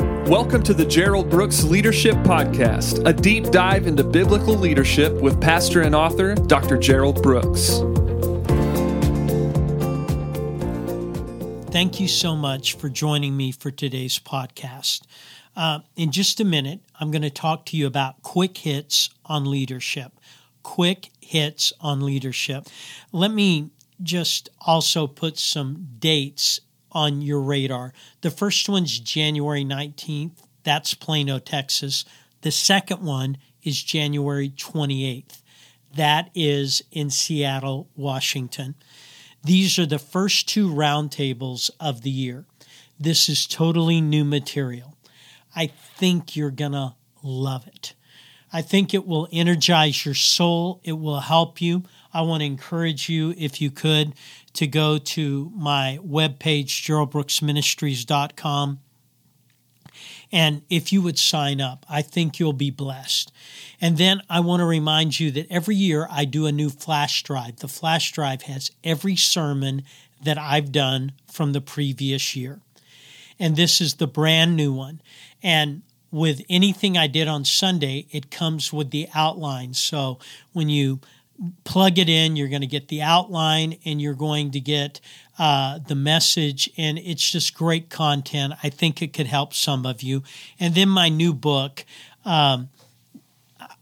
Welcome to the Gerald Brooks Leadership Podcast, a deep dive into biblical leadership with pastor and author Dr. Gerald Brooks. Thank you so much for joining me for today's podcast. Uh, in just a minute, I'm going to talk to you about quick hits on leadership. Quick hits on leadership. Let me just also put some dates on your radar. The first one's January 19th, that's Plano, Texas. The second one is January 28th, that is in Seattle, Washington. These are the first two roundtables of the year. This is totally new material. I think you're going to love it. I think it will energize your soul. It will help you. I want to encourage you, if you could, to go to my webpage, geraldbrooksministries.com. And if you would sign up, I think you'll be blessed. And then I want to remind you that every year I do a new flash drive. The flash drive has every sermon that I've done from the previous year. And this is the brand new one. And with anything I did on Sunday, it comes with the outline. So when you plug it in, you're going to get the outline and you're going to get uh, the message. And it's just great content. I think it could help some of you. And then my new book. Um,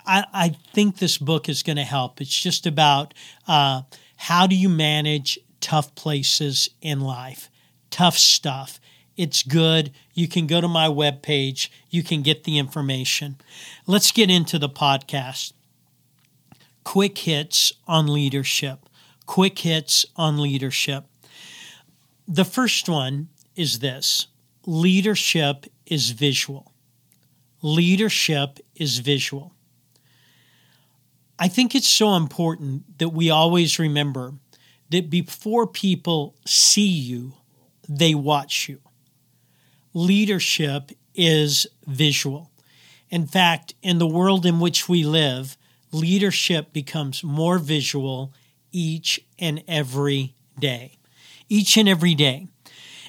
I, I, think this book is going to help. It's just about uh, how do you manage tough places in life, tough stuff. It's good. You can go to my webpage. You can get the information. Let's get into the podcast quick hits on leadership. Quick hits on leadership. The first one is this leadership is visual. Leadership is visual. I think it's so important that we always remember that before people see you, they watch you. Leadership is visual. In fact, in the world in which we live, leadership becomes more visual each and every day. Each and every day.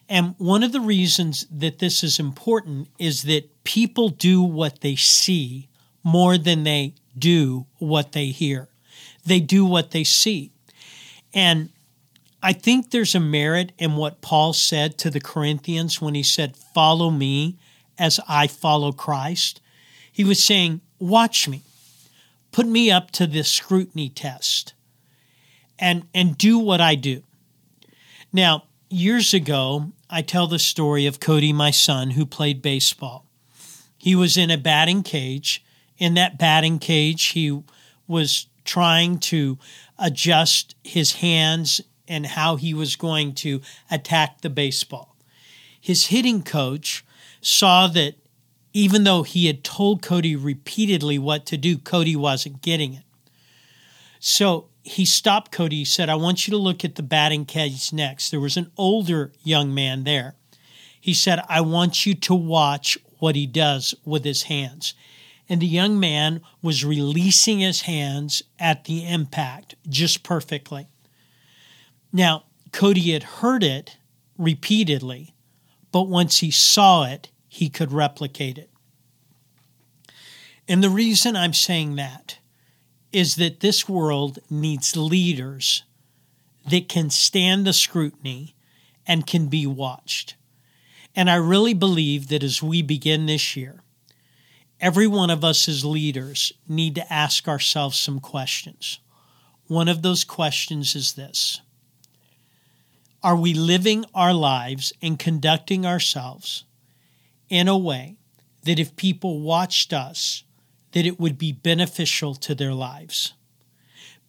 And one of the reasons that this is important is that people do what they see more than they do what they hear. They do what they see. And I think there's a merit in what Paul said to the Corinthians when he said, Follow me as I follow Christ. He was saying, Watch me put me up to this scrutiny test and and do what I do. Now, years ago, I tell the story of Cody, my son, who played baseball. He was in a batting cage. In that batting cage, he was trying to adjust his hands and how he was going to attack the baseball. His hitting coach saw that even though he had told Cody repeatedly what to do, Cody wasn't getting it. So he stopped Cody. He said, I want you to look at the batting cage next. There was an older young man there. He said, I want you to watch what he does with his hands. And the young man was releasing his hands at the impact just perfectly. Now, Cody had heard it repeatedly, but once he saw it, he could replicate it. And the reason I'm saying that is that this world needs leaders that can stand the scrutiny and can be watched. And I really believe that as we begin this year, every one of us as leaders need to ask ourselves some questions. One of those questions is this Are we living our lives and conducting ourselves in a way that if people watched us, that it would be beneficial to their lives.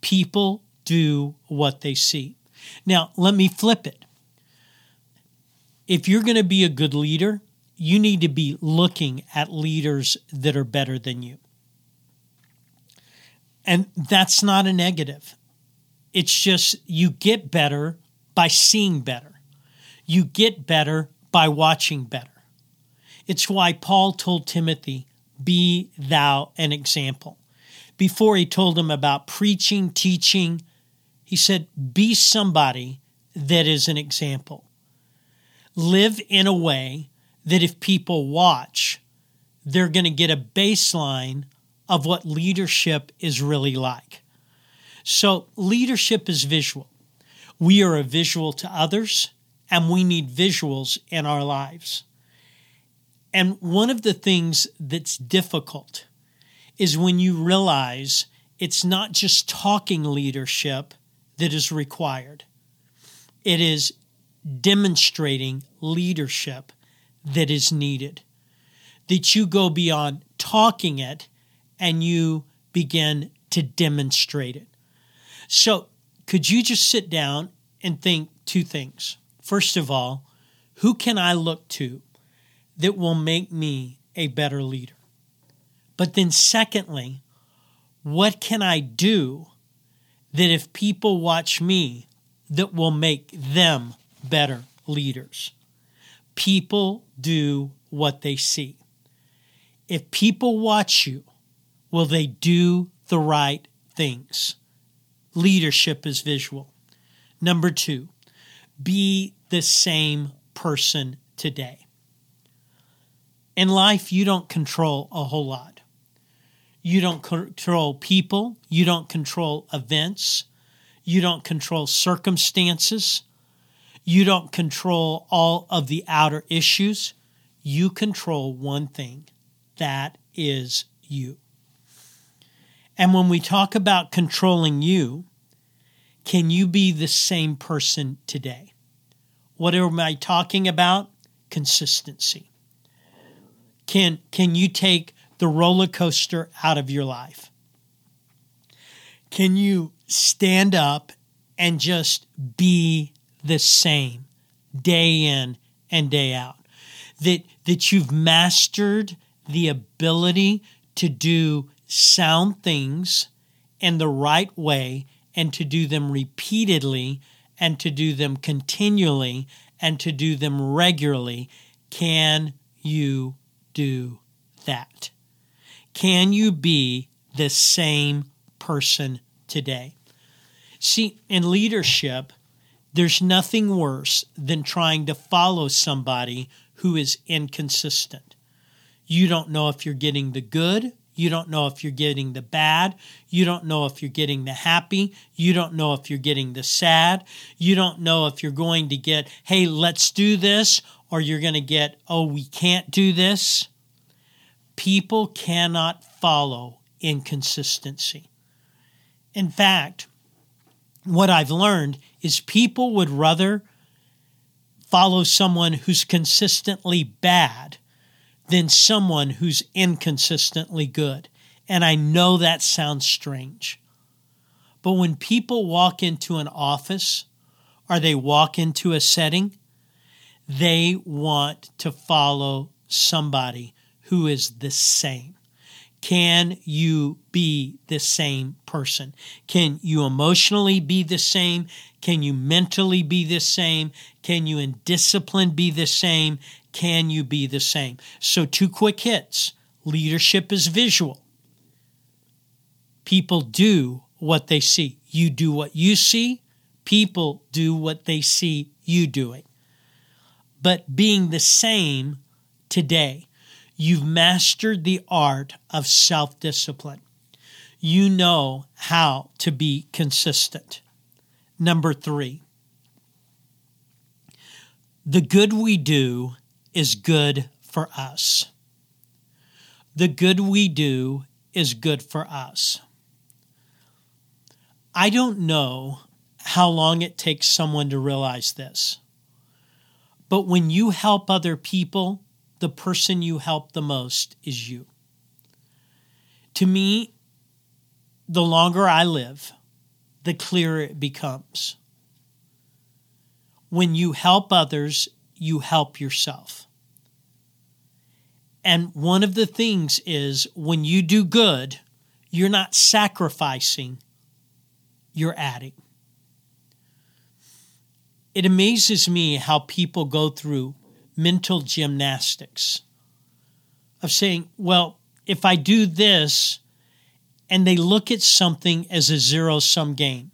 People do what they see. Now, let me flip it. If you're going to be a good leader, you need to be looking at leaders that are better than you. And that's not a negative. It's just you get better by seeing better. You get better by watching better. It's why Paul told Timothy, Be thou an example. Before he told him about preaching, teaching, he said, Be somebody that is an example. Live in a way that if people watch, they're going to get a baseline of what leadership is really like. So, leadership is visual. We are a visual to others, and we need visuals in our lives. And one of the things that's difficult is when you realize it's not just talking leadership that is required, it is demonstrating leadership that is needed. That you go beyond talking it and you begin to demonstrate it. So, could you just sit down and think two things? First of all, who can I look to that will make me a better leader? But then, secondly, what can I do that if people watch me, that will make them better leaders? People do what they see. If people watch you, will they do the right things? Leadership is visual. Number two, be the same person today. In life, you don't control a whole lot. You don't control people. You don't control events. You don't control circumstances. You don't control all of the outer issues. You control one thing that is you. And when we talk about controlling you, can you be the same person today? What am I talking about? Consistency. Can, can you take the roller coaster out of your life? Can you stand up and just be the same day in and day out? That, that you've mastered the ability to do sound things in the right way and to do them repeatedly and to do them continually and to do them regularly. Can you do that? Can you be the same person today? See, in leadership, there's nothing worse than trying to follow somebody who is inconsistent. You don't know if you're getting the good you don't know if you're getting the bad. You don't know if you're getting the happy. You don't know if you're getting the sad. You don't know if you're going to get, hey, let's do this, or you're going to get, oh, we can't do this. People cannot follow inconsistency. In fact, what I've learned is people would rather follow someone who's consistently bad than someone who's inconsistently good. And I know that sounds strange. But when people walk into an office or they walk into a setting, they want to follow somebody who is the same. Can you be the same person? Can you emotionally be the same? Can you mentally be the same? Can you in discipline be the same? Can you be the same? So, two quick hits leadership is visual. People do what they see. You do what you see, people do what they see you doing. But being the same today, you've mastered the art of self discipline. You know how to be consistent. Number three, the good we do is good for us. The good we do is good for us. I don't know how long it takes someone to realize this, but when you help other people, the person you help the most is you. To me, the longer I live, the clearer it becomes. When you help others, you help yourself. And one of the things is when you do good, you're not sacrificing, you're adding. It amazes me how people go through mental gymnastics of saying, well, if I do this, and they look at something as a zero sum game.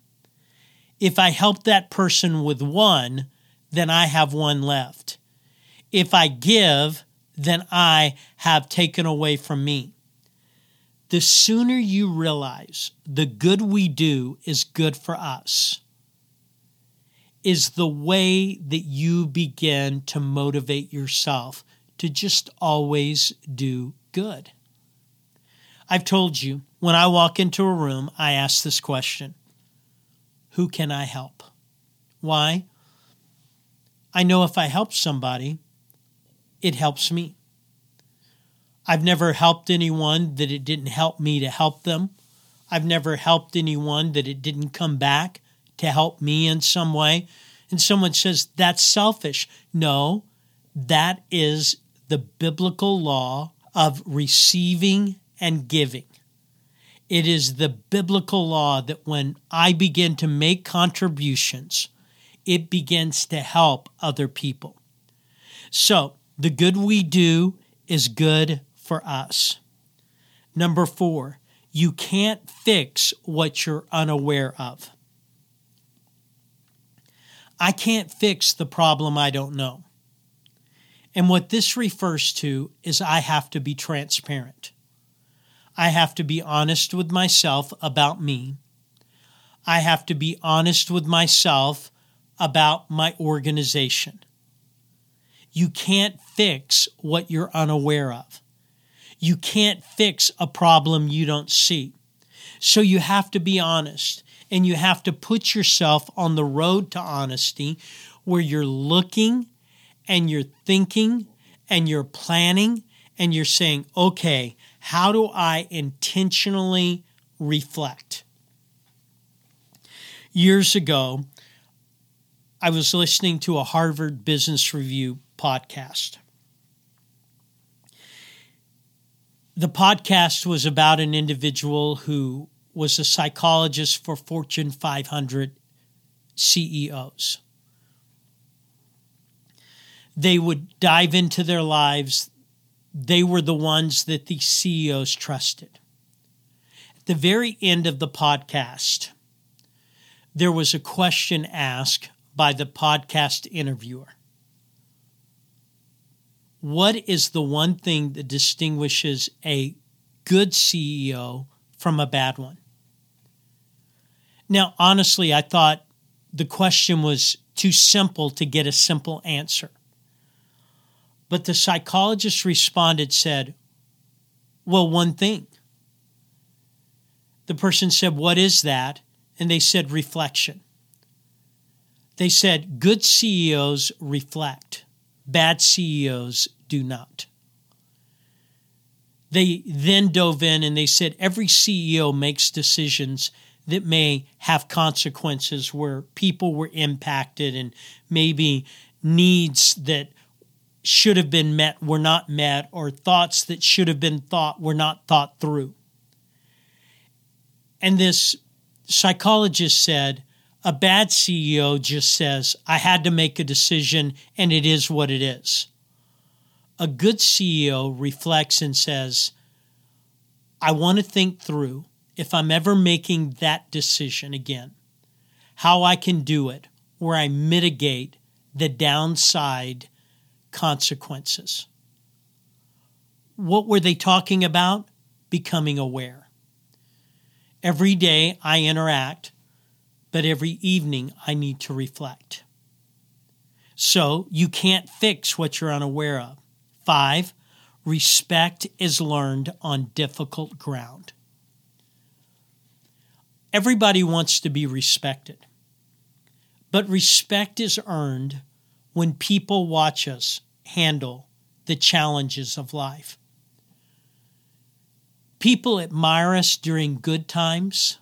If I help that person with one, then I have one left. If I give, then I have taken away from me. The sooner you realize the good we do is good for us, is the way that you begin to motivate yourself to just always do good. I've told you, when I walk into a room, I ask this question Who can I help? Why? I know if I help somebody, it helps me. I've never helped anyone that it didn't help me to help them. I've never helped anyone that it didn't come back to help me in some way. And someone says, that's selfish. No, that is the biblical law of receiving and giving. It is the biblical law that when I begin to make contributions, it begins to help other people. So, the good we do is good for us. Number four, you can't fix what you're unaware of. I can't fix the problem I don't know. And what this refers to is I have to be transparent. I have to be honest with myself about me. I have to be honest with myself about my organization. You can't fix what you're unaware of. You can't fix a problem you don't see. So you have to be honest and you have to put yourself on the road to honesty where you're looking and you're thinking and you're planning and you're saying, okay, how do I intentionally reflect? Years ago, I was listening to a Harvard Business Review podcast. The podcast was about an individual who was a psychologist for Fortune 500 CEOs. They would dive into their lives. They were the ones that the CEOs trusted. At the very end of the podcast, there was a question asked by the podcast interviewer. What is the one thing that distinguishes a good CEO from a bad one? Now, honestly, I thought the question was too simple to get a simple answer. But the psychologist responded, said, Well, one thing. The person said, What is that? And they said, Reflection. They said, Good CEOs reflect, bad CEOs do not. They then dove in and they said, Every CEO makes decisions that may have consequences where people were impacted and maybe needs that should have been met were not met, or thoughts that should have been thought were not thought through. And this psychologist said, a bad CEO just says, I had to make a decision and it is what it is. A good CEO reflects and says, I want to think through if I'm ever making that decision again, how I can do it where I mitigate the downside consequences. What were they talking about? Becoming aware. Every day I interact, but every evening I need to reflect. So you can't fix what you're unaware of. Five, respect is learned on difficult ground. Everybody wants to be respected, but respect is earned when people watch us handle the challenges of life. People admire us during good times,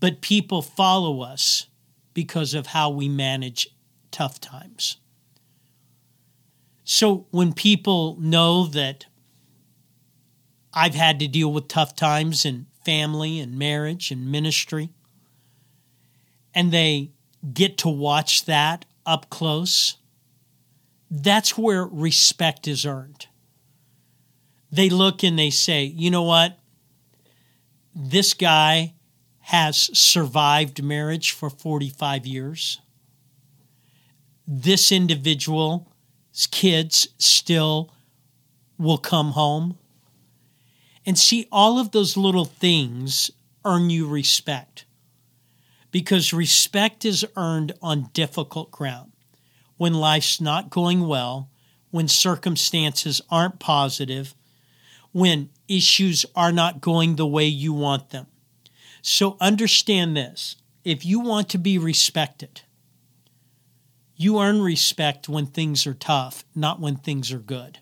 but people follow us because of how we manage tough times. So when people know that I've had to deal with tough times in family and marriage and ministry, and they get to watch that up close, that's where respect is earned. They look and they say, you know what? This guy has survived marriage for 45 years. This individual kids still will come home. And see, all of those little things earn you respect because respect is earned on difficult ground. When life's not going well, when circumstances aren't positive, when issues are not going the way you want them. So understand this if you want to be respected, you earn respect when things are tough, not when things are good.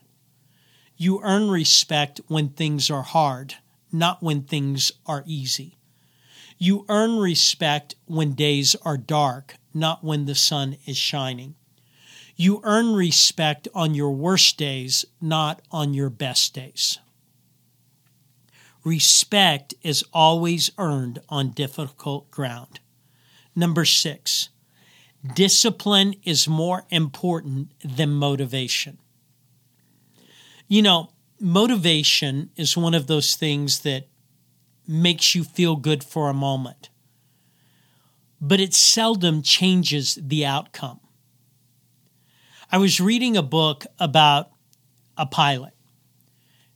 You earn respect when things are hard, not when things are easy. You earn respect when days are dark, not when the sun is shining. You earn respect on your worst days, not on your best days. Respect is always earned on difficult ground. Number six, discipline is more important than motivation. You know, motivation is one of those things that makes you feel good for a moment, but it seldom changes the outcome. I was reading a book about a pilot.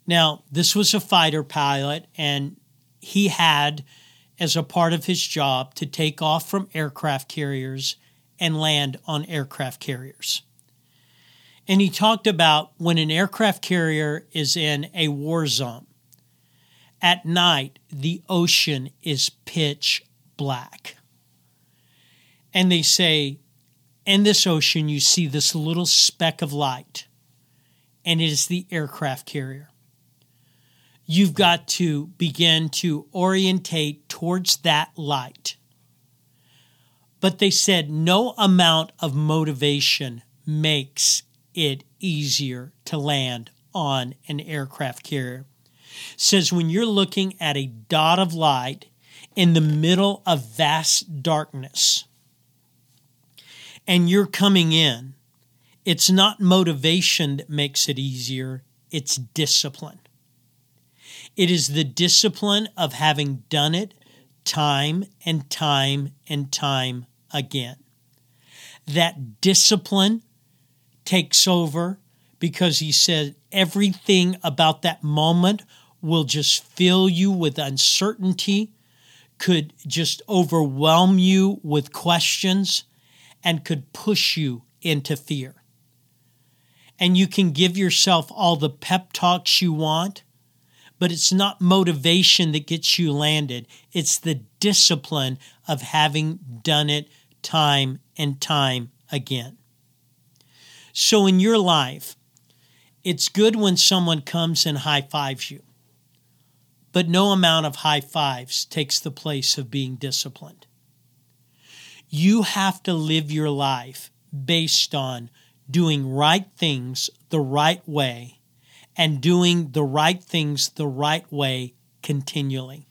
Now, this was a fighter pilot, and he had, as a part of his job, to take off from aircraft carriers and land on aircraft carriers. And he talked about when an aircraft carrier is in a war zone, at night, the ocean is pitch black. And they say in this ocean, you see this little speck of light, and it is the aircraft carrier. You've got to begin to orientate towards that light. But they said no amount of motivation makes it easier to land on an aircraft carrier. Says when you're looking at a dot of light in the middle of vast darkness, and you're coming in, it's not motivation that makes it easier, it's discipline. It is the discipline of having done it time and time and time again. That discipline takes over because he said everything about that moment will just fill you with uncertainty, could just overwhelm you with questions, and could push you into fear. And you can give yourself all the pep talks you want, but it's not motivation that gets you landed. It's the discipline of having done it time and time again. So, in your life, it's good when someone comes and high fives you, but no amount of high fives takes the place of being disciplined. You have to live your life based on doing right things the right way and doing the right things the right way continually.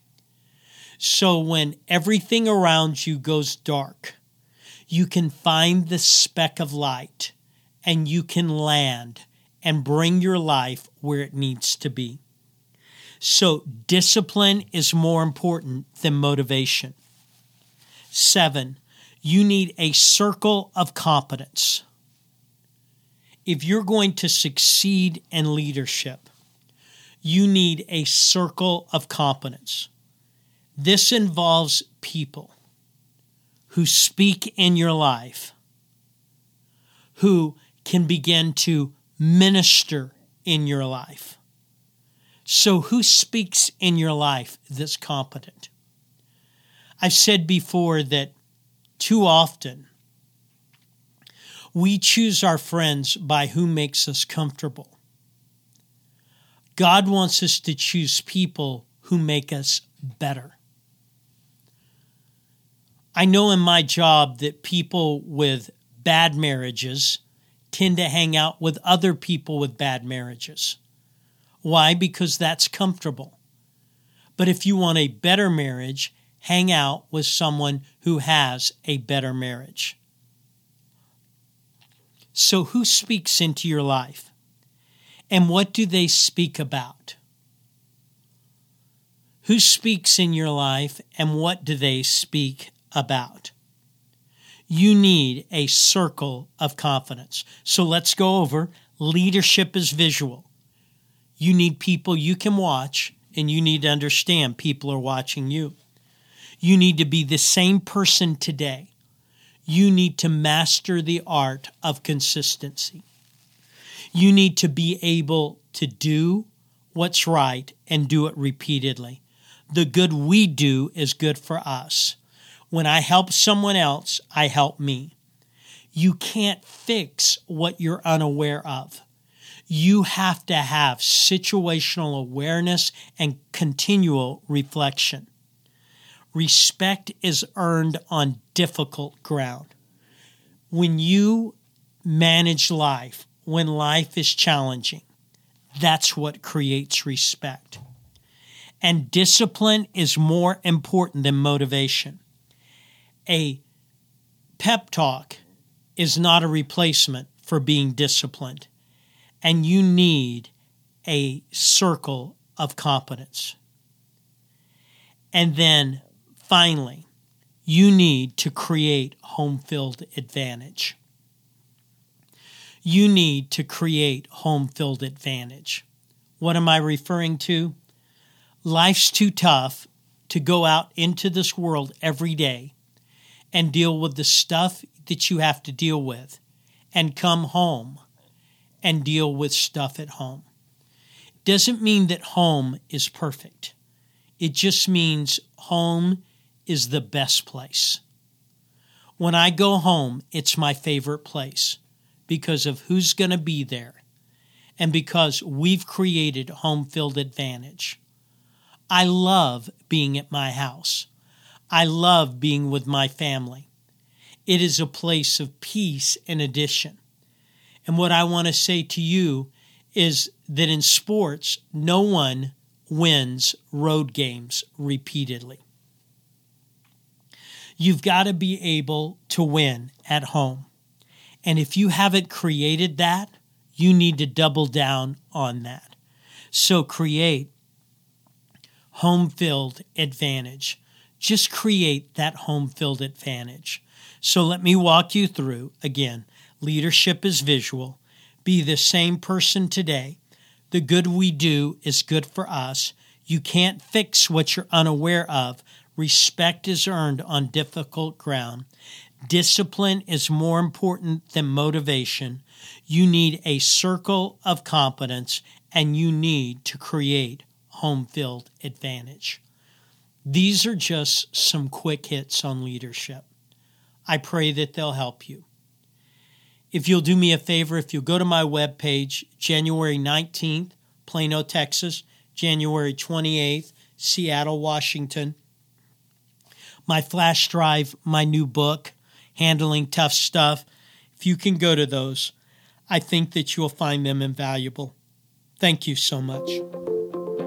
So when everything around you goes dark, you can find the speck of light and you can land and bring your life where it needs to be. So, discipline is more important than motivation. Seven, you need a circle of competence. If you're going to succeed in leadership, you need a circle of competence. This involves people who speak in your life, who can begin to minister in your life. So, who speaks in your life that's competent? I've said before that too often, we choose our friends by who makes us comfortable. God wants us to choose people who make us better. I know in my job that people with bad marriages tend to hang out with other people with bad marriages. Why? Because that's comfortable. But if you want a better marriage, hang out with someone who has a better marriage. So, who speaks into your life? And what do they speak about? Who speaks in your life and what do they speak about? You need a circle of confidence. So let's go over Leadership is visual. You need people you can watch, and you need to understand people are watching you. You need to be the same person today. You need to master the art of consistency. You need to be able to do what's right and do it repeatedly. The good we do is good for us. When I help someone else, I help me. You can't fix what you're unaware of. You have to have situational awareness and continual reflection. Respect is earned on difficult ground. When you manage life, when life is challenging, that's what creates respect. And discipline is more important than motivation. A pep talk is not a replacement for being disciplined. And you need a circle of competence. And then finally, you need to create home field advantage you need to create home field advantage. What am I referring to? Life's too tough to go out into this world every day and deal with the stuff that you have to deal with and come home and deal with stuff at home. Doesn't mean that home is perfect. It just means home is the best place. When I go home, it's my favorite place because of who's going to be there and because we've created home field advantage. I love being at my house. I love being with my family. It is a place of peace and addition. And what I want to say to you is that in sports, no one wins road games repeatedly. You've got to be able to win at home. And if you haven't created that, you need to double down on that. So create home field advantage. Just create that home field advantage. So let me walk you through again. Leadership is visual. Be the same person today. The good we do is good for us. You can't fix what you're unaware of. Respect is earned on difficult ground. Discipline is more important than motivation. You need a circle of competence and you need to create home field advantage. These are just some quick hits on leadership. I pray that they'll help you. If you'll do me a favor, if you'll go to my webpage, January 19th, Plano, Texas, January 28th, Seattle, Washington, my flash drive, my new book, handling tough stuff, if you can go to those, I think that you'll find them invaluable. Thank you so much.